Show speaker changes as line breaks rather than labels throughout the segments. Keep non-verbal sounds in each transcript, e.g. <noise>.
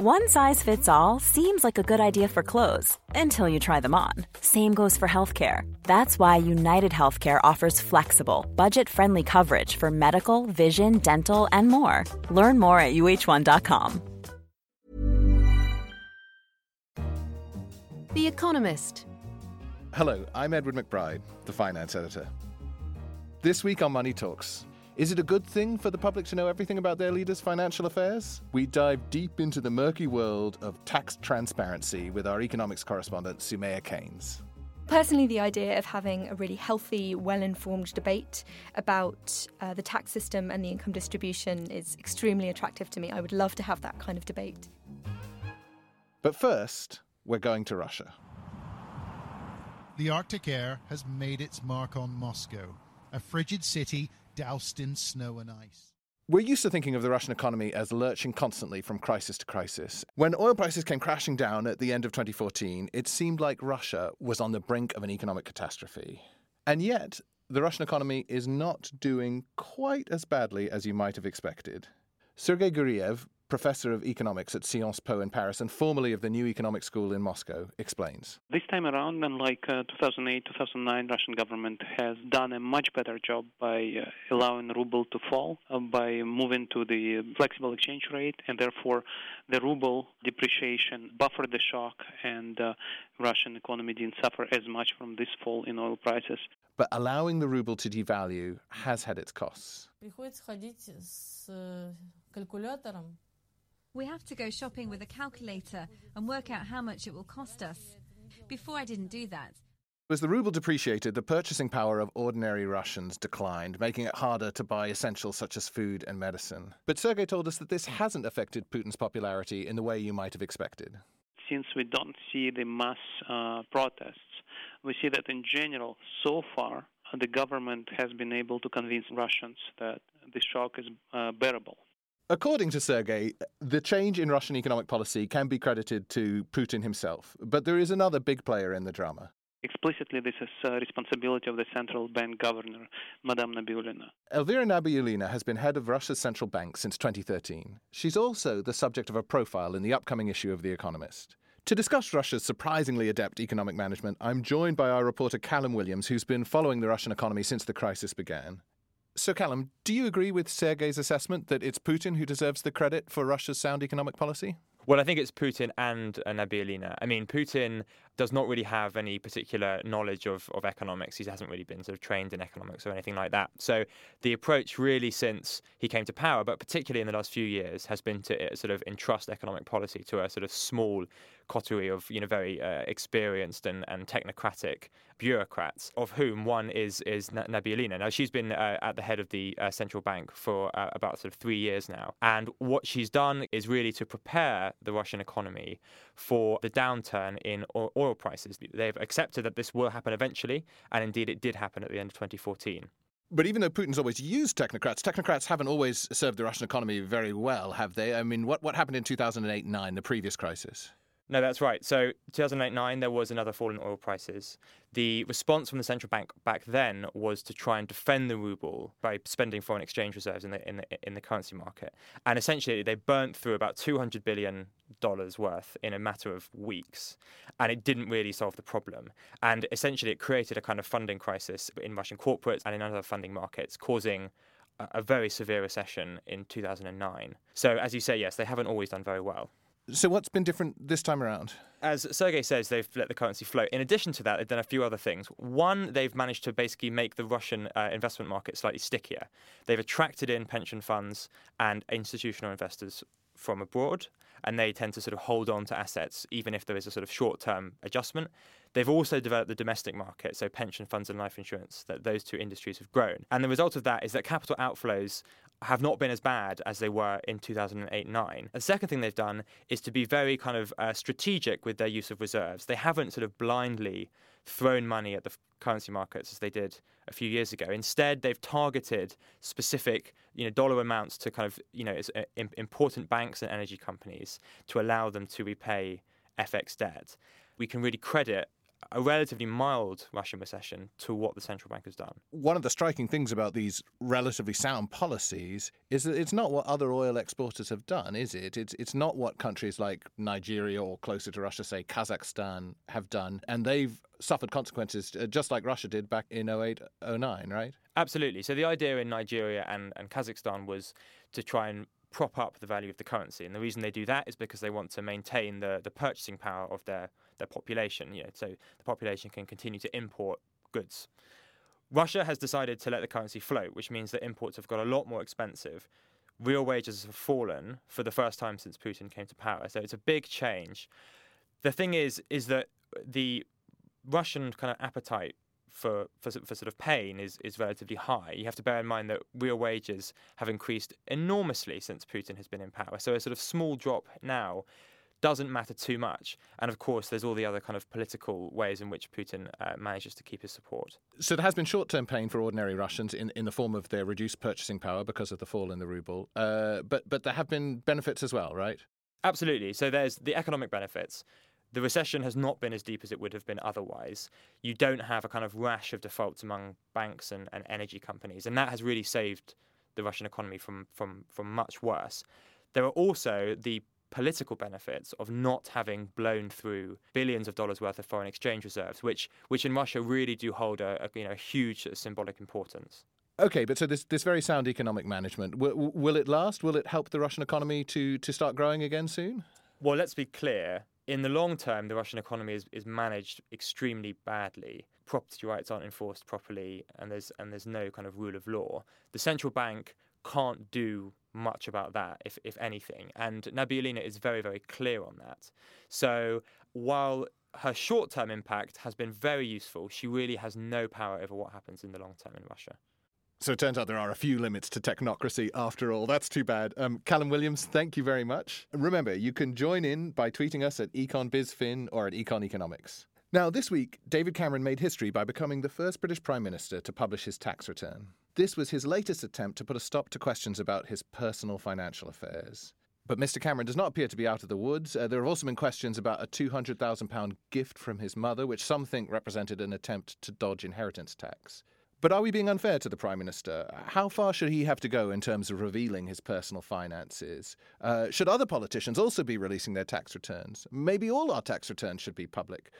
One size fits all seems like a good idea for clothes until you try them on. Same goes for healthcare. That's why United Healthcare offers flexible, budget friendly coverage for medical, vision, dental, and more. Learn more at uhone.com.
The Economist.
Hello, I'm Edward McBride, the finance editor. This week on Money Talks, is it a good thing for the public to know everything about their leaders' financial affairs? We dive deep into the murky world of tax transparency with our economics correspondent, Soumaya Keynes.
Personally, the idea of having a really healthy, well informed debate about uh, the tax system and the income distribution is extremely attractive to me. I would love to have that kind of debate.
But first, we're going to Russia.
The Arctic air has made its mark on Moscow, a frigid city doused in snow and ice.
We're used to thinking of the Russian economy as lurching constantly from crisis to crisis. When oil prices came crashing down at the end of 2014, it seemed like Russia was on the brink of an economic catastrophe. And yet, the Russian economy is not doing quite as badly as you might have expected. Sergei Guriev, professor of economics at Sciences Po in Paris and formerly of the New Economic School in Moscow, explains.
This time around, unlike uh, 2008, 2009, Russian government has done a much better job by uh, allowing ruble to fall, uh, by moving to the flexible exchange rate, and therefore the ruble depreciation buffered the shock, and uh, Russian economy didn't suffer as much from this fall in oil prices.
But allowing the ruble to devalue has had its costs.
We have to go shopping with a calculator and work out how much it will cost us. Before I didn't do that.
As the ruble depreciated, the purchasing power of ordinary Russians declined, making it harder to buy essentials such as food and medicine. But Sergei told us that this hasn't affected Putin's popularity in the way you might have expected.
Since we don't see the mass uh, protests, we see that in general, so far, the government has been able to convince Russians that the shock is uh, bearable.
According to Sergei, the change in Russian economic policy can be credited to Putin himself, but there is another big player in the drama.
Explicitly, this is a responsibility of the central bank governor, Madame Nabiullina.
Elvira Nabiullina has been head of Russia's central bank since 2013. She's also the subject of a profile in the upcoming issue of The Economist. To discuss Russia's surprisingly adept economic management, I'm joined by our reporter Callum Williams, who's been following the Russian economy since the crisis began. So, Callum, do you agree with Sergei's assessment that it's Putin who deserves the credit for Russia's sound economic policy?
Well, I think it's Putin and uh, Nabiullina. I mean, Putin does not really have any particular knowledge of, of economics. He hasn't really been sort of trained in economics or anything like that. So the approach really since he came to power, but particularly in the last few years, has been to uh, sort of entrust economic policy to a sort of small coterie of you know very uh, experienced and, and technocratic bureaucrats, of whom one is is Nabiullina. Now she's been uh, at the head of the uh, central bank for uh, about sort of three years now, and what she's done is really to prepare the Russian economy for the downturn in oil prices. They've accepted that this will happen eventually, and indeed it did happen at the end of 2014.
But even though Putin's always used technocrats, technocrats haven't always served the Russian economy very well, have they? I mean, what, what happened in 2008 9, the previous crisis?
No, that's right. So 2008-9, there was another fall in oil prices. The response from the central bank back then was to try and defend the ruble by spending foreign exchange reserves in the in the in the currency market. And essentially, they burnt through about 200 billion dollars worth in a matter of weeks, and it didn't really solve the problem. And essentially, it created a kind of funding crisis in Russian corporates and in other funding markets, causing a very severe recession in 2009. So, as you say, yes, they haven't always done very well.
So, what's been different this time around?
As Sergei says, they've let the currency float. In addition to that, they've done a few other things. One, they've managed to basically make the Russian uh, investment market slightly stickier. They've attracted in pension funds and institutional investors from abroad, and they tend to sort of hold on to assets even if there is a sort of short term adjustment. They've also developed the domestic market, so pension funds and life insurance, that those two industries have grown. And the result of that is that capital outflows have not been as bad as they were in 2008 9. The second thing they've done is to be very kind of uh, strategic with their use of reserves. They haven't sort of blindly thrown money at the currency markets as they did a few years ago. Instead, they've targeted specific, you know, dollar amounts to kind of, you know, uh, important banks and energy companies to allow them to repay FX debt. We can really credit a relatively mild Russian recession to what the central bank has done.
One of the striking things about these relatively sound policies is that it's not what other oil exporters have done, is it? It's it's not what countries like Nigeria or closer to Russia, say Kazakhstan, have done, and they've suffered consequences uh, just like Russia did back in 08, 09, right?
Absolutely. So the idea in Nigeria and, and Kazakhstan was to try and prop up the value of the currency. And the reason they do that is because they want to maintain the, the purchasing power of their, their population, you know, so the population can continue to import goods. Russia has decided to let the currency float, which means that imports have got a lot more expensive. Real wages have fallen for the first time since Putin came to power. So it's a big change. The thing is, is that the Russian kind of appetite for, for, for sort of pain is, is relatively high. You have to bear in mind that real wages have increased enormously since Putin has been in power. So a sort of small drop now doesn't matter too much. And of course, there's all the other kind of political ways in which Putin uh, manages to keep his support.
So there has been short term pain for ordinary Russians in, in the form of their reduced purchasing power because of the fall in the ruble. Uh, but, but there have been benefits as well, right?
Absolutely. So there's the economic benefits the recession has not been as deep as it would have been otherwise. You don't have a kind of rash of defaults among banks and, and energy companies, and that has really saved the Russian economy from, from, from much worse. There are also the political benefits of not having blown through billions of dollars worth of foreign exchange reserves, which, which in Russia really do hold a, a you know, huge symbolic importance.
Okay, but so this this very sound economic management will, will it last? Will it help the Russian economy to to start growing again soon?
Well, let's be clear in the long term, the Russian economy is, is managed extremely badly. Property rights aren't enforced properly, and there's and there's no kind of rule of law. The central bank can't do much about that, if if anything. And Nabiullina is very very clear on that. So while her short term impact has been very useful, she really has no power over what happens in the long term in Russia.
So it turns out there are a few limits to technocracy after all. That's too bad. Um, Callum Williams, thank you very much. Remember, you can join in by tweeting us at EconBizFin or at Econ Economics. Now, this week, David Cameron made history by becoming the first British Prime Minister to publish his tax return. This was his latest attempt to put a stop to questions about his personal financial affairs. But Mr. Cameron does not appear to be out of the woods. Uh, there have also been questions about a £200,000 gift from his mother, which some think represented an attempt to dodge inheritance tax. But are we being unfair to the Prime Minister? How far should he have to go in terms of revealing his personal finances? Uh, should other politicians also be releasing their tax returns? Maybe all our tax returns should be public.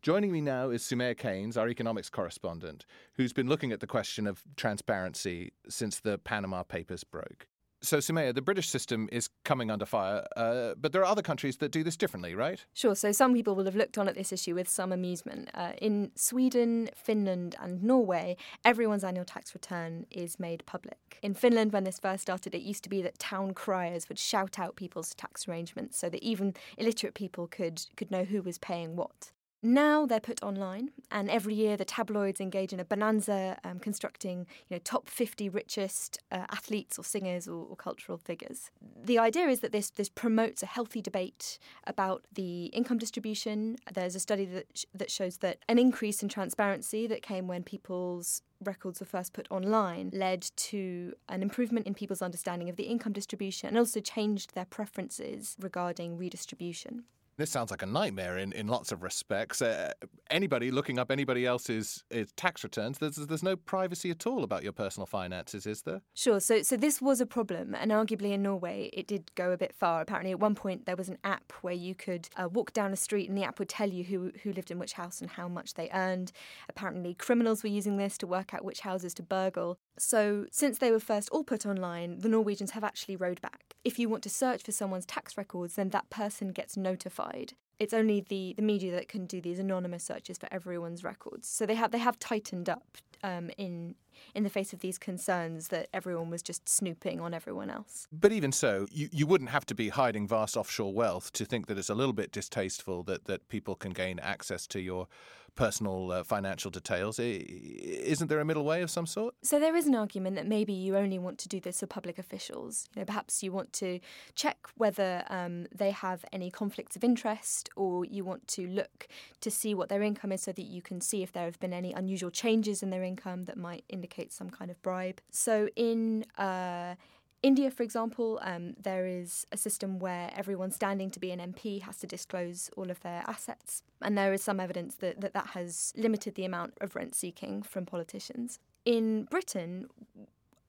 Joining me now is Soumaya Keynes, our economics correspondent, who's been looking at the question of transparency since the Panama Papers broke. So, Soumaya, the British system is coming under fire, uh, but there are other countries that do this differently, right?
Sure. So, some people will have looked on at this issue with some amusement. Uh, in Sweden, Finland, and Norway, everyone's annual tax return is made public. In Finland, when this first started, it used to be that town criers would shout out people's tax arrangements so that even illiterate people could, could know who was paying what. Now they're put online, and every year the tabloids engage in a bonanza um, constructing you know, top 50 richest uh, athletes or singers or, or, cultural figures. The idea is that this, this promotes a healthy debate about the income distribution. There's a study that, sh- that shows that an increase in transparency that came when people's records were first put online led to an improvement in people's understanding of the income distribution and also changed their preferences regarding redistribution.
This sounds like a nightmare in, in lots of respects. Uh, anybody looking up anybody else's uh, tax returns, there's, there's no privacy at all about your personal finances, is there?
Sure. So, so this was a problem, and arguably in Norway, it did go a bit far. Apparently, at one point, there was an app where you could uh, walk down a street and the app would tell you who, who lived in which house and how much they earned. Apparently, criminals were using this to work out which houses to burgle. So, since they were first all put online, the Norwegians have actually rowed back. If you want to search for someone's tax records, then that person gets notified. It's only the, the media that can do these anonymous searches for everyone's records. So they have they have tightened up um, in in the face of these concerns that everyone was just snooping on everyone else.
But even so, you, you wouldn't have to be hiding vast offshore wealth to think that it's a little bit distasteful that, that people can gain access to your personal uh, financial details. Isn't there a middle way of some sort?
So there is an argument that maybe you only want to do this for public officials. You know, perhaps you want to check whether um, they have any conflicts of interest, or you want to look to see what their income is, so that you can see if there have been any unusual changes in their income that might indicate some kind of bribe. So in uh, India, for example, um, there is a system where everyone standing to be an MP has to disclose all of their assets. And there is some evidence that that, that has limited the amount of rent seeking from politicians. In Britain,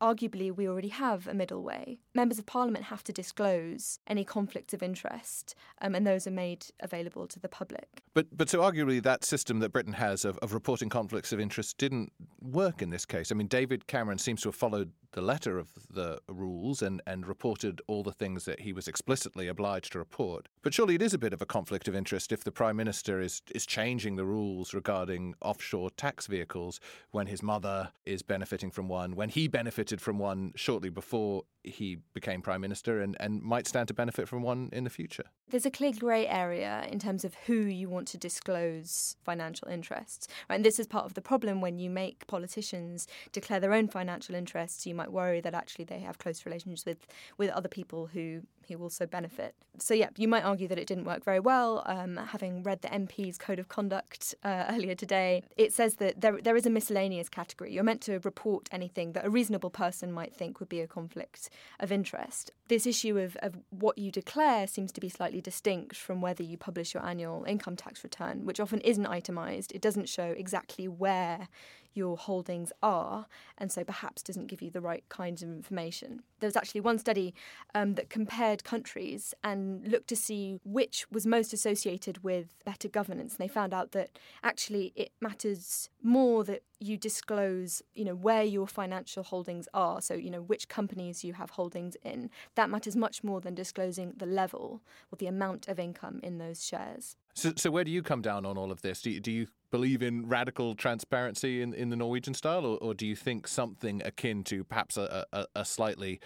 arguably we already have a middle way. Members of Parliament have to disclose any conflicts of interest, um, and those are made available to the public.
But but so arguably that system that Britain has of, of reporting conflicts of interest didn't work in this case. I mean, David Cameron seems to have followed the letter of the rules and, and reported all the things that he was explicitly obliged to report. But surely it is a bit of a conflict of interest if the Prime Minister is, is changing the rules regarding offshore tax vehicles when his mother is benefiting from one, when he benefited from one shortly before he became Prime Minister and, and might stand to benefit from one in the future.
There's a clear grey area in terms of who you want to disclose financial interests. And this is part of the problem when you make politicians declare their own financial interests. You might worry that actually they have close relations with, with other people who, who also benefit. So, yeah, you might argue that it didn't work very well. Um, having read the MP's Code of Conduct uh, <laughs> earlier today, it says that there, there is a miscellaneous category. You're meant to report anything that a reasonable person might think would be a conflict of interest. This issue of, of what you declare seems to be slightly distinct from whether you publish your annual income tax return, which often isn't itemised. It doesn't show exactly where your holdings are, and so perhaps doesn't give you the right kinds of information. There was actually one study um, that compared countries and looked to see which was most associated with better governance. And they found out that actually it matters more that you disclose, you know, where your financial holdings are. So, you know, which companies you have holdings in. That matters much more than disclosing the level or the amount of income in those shares.
So, so where do you come down on all of this? Do you, do you believe in radical transparency in, in the Norwegian style, or, or do you think something akin to perhaps a, a, a slightly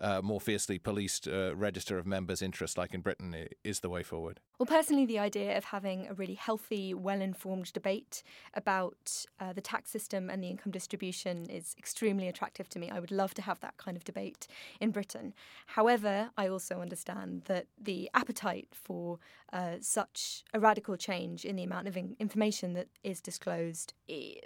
uh, more fiercely policed uh, register of members' interests, like in Britain, is the way forward?
Well, personally, the idea of having a really healthy, well informed debate about uh, the tax system and the income distribution is extremely attractive to me. I would love to have that kind of debate in Britain. However, I also understand that the appetite for uh, such a radical change in the amount of in- information that is disclosed,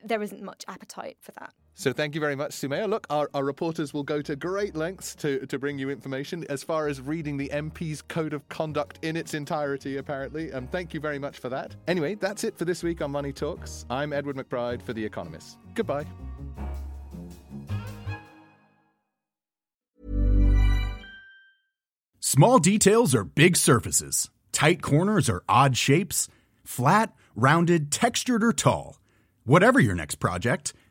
there isn't much appetite for that.
So thank you very much, Soumaya. Look, our, our, reporters will go to great lengths to, to bring you information as far as reading the MP's Code of Conduct in its entirety, apparently. Um, thank you very much for that. Anyway, that's it for this week on Money Talks. I'm Edward McBride for The Economist. Goodbye.
Small details are big surfaces, tight corners are odd shapes, flat, rounded, textured, or tall. Whatever your next project,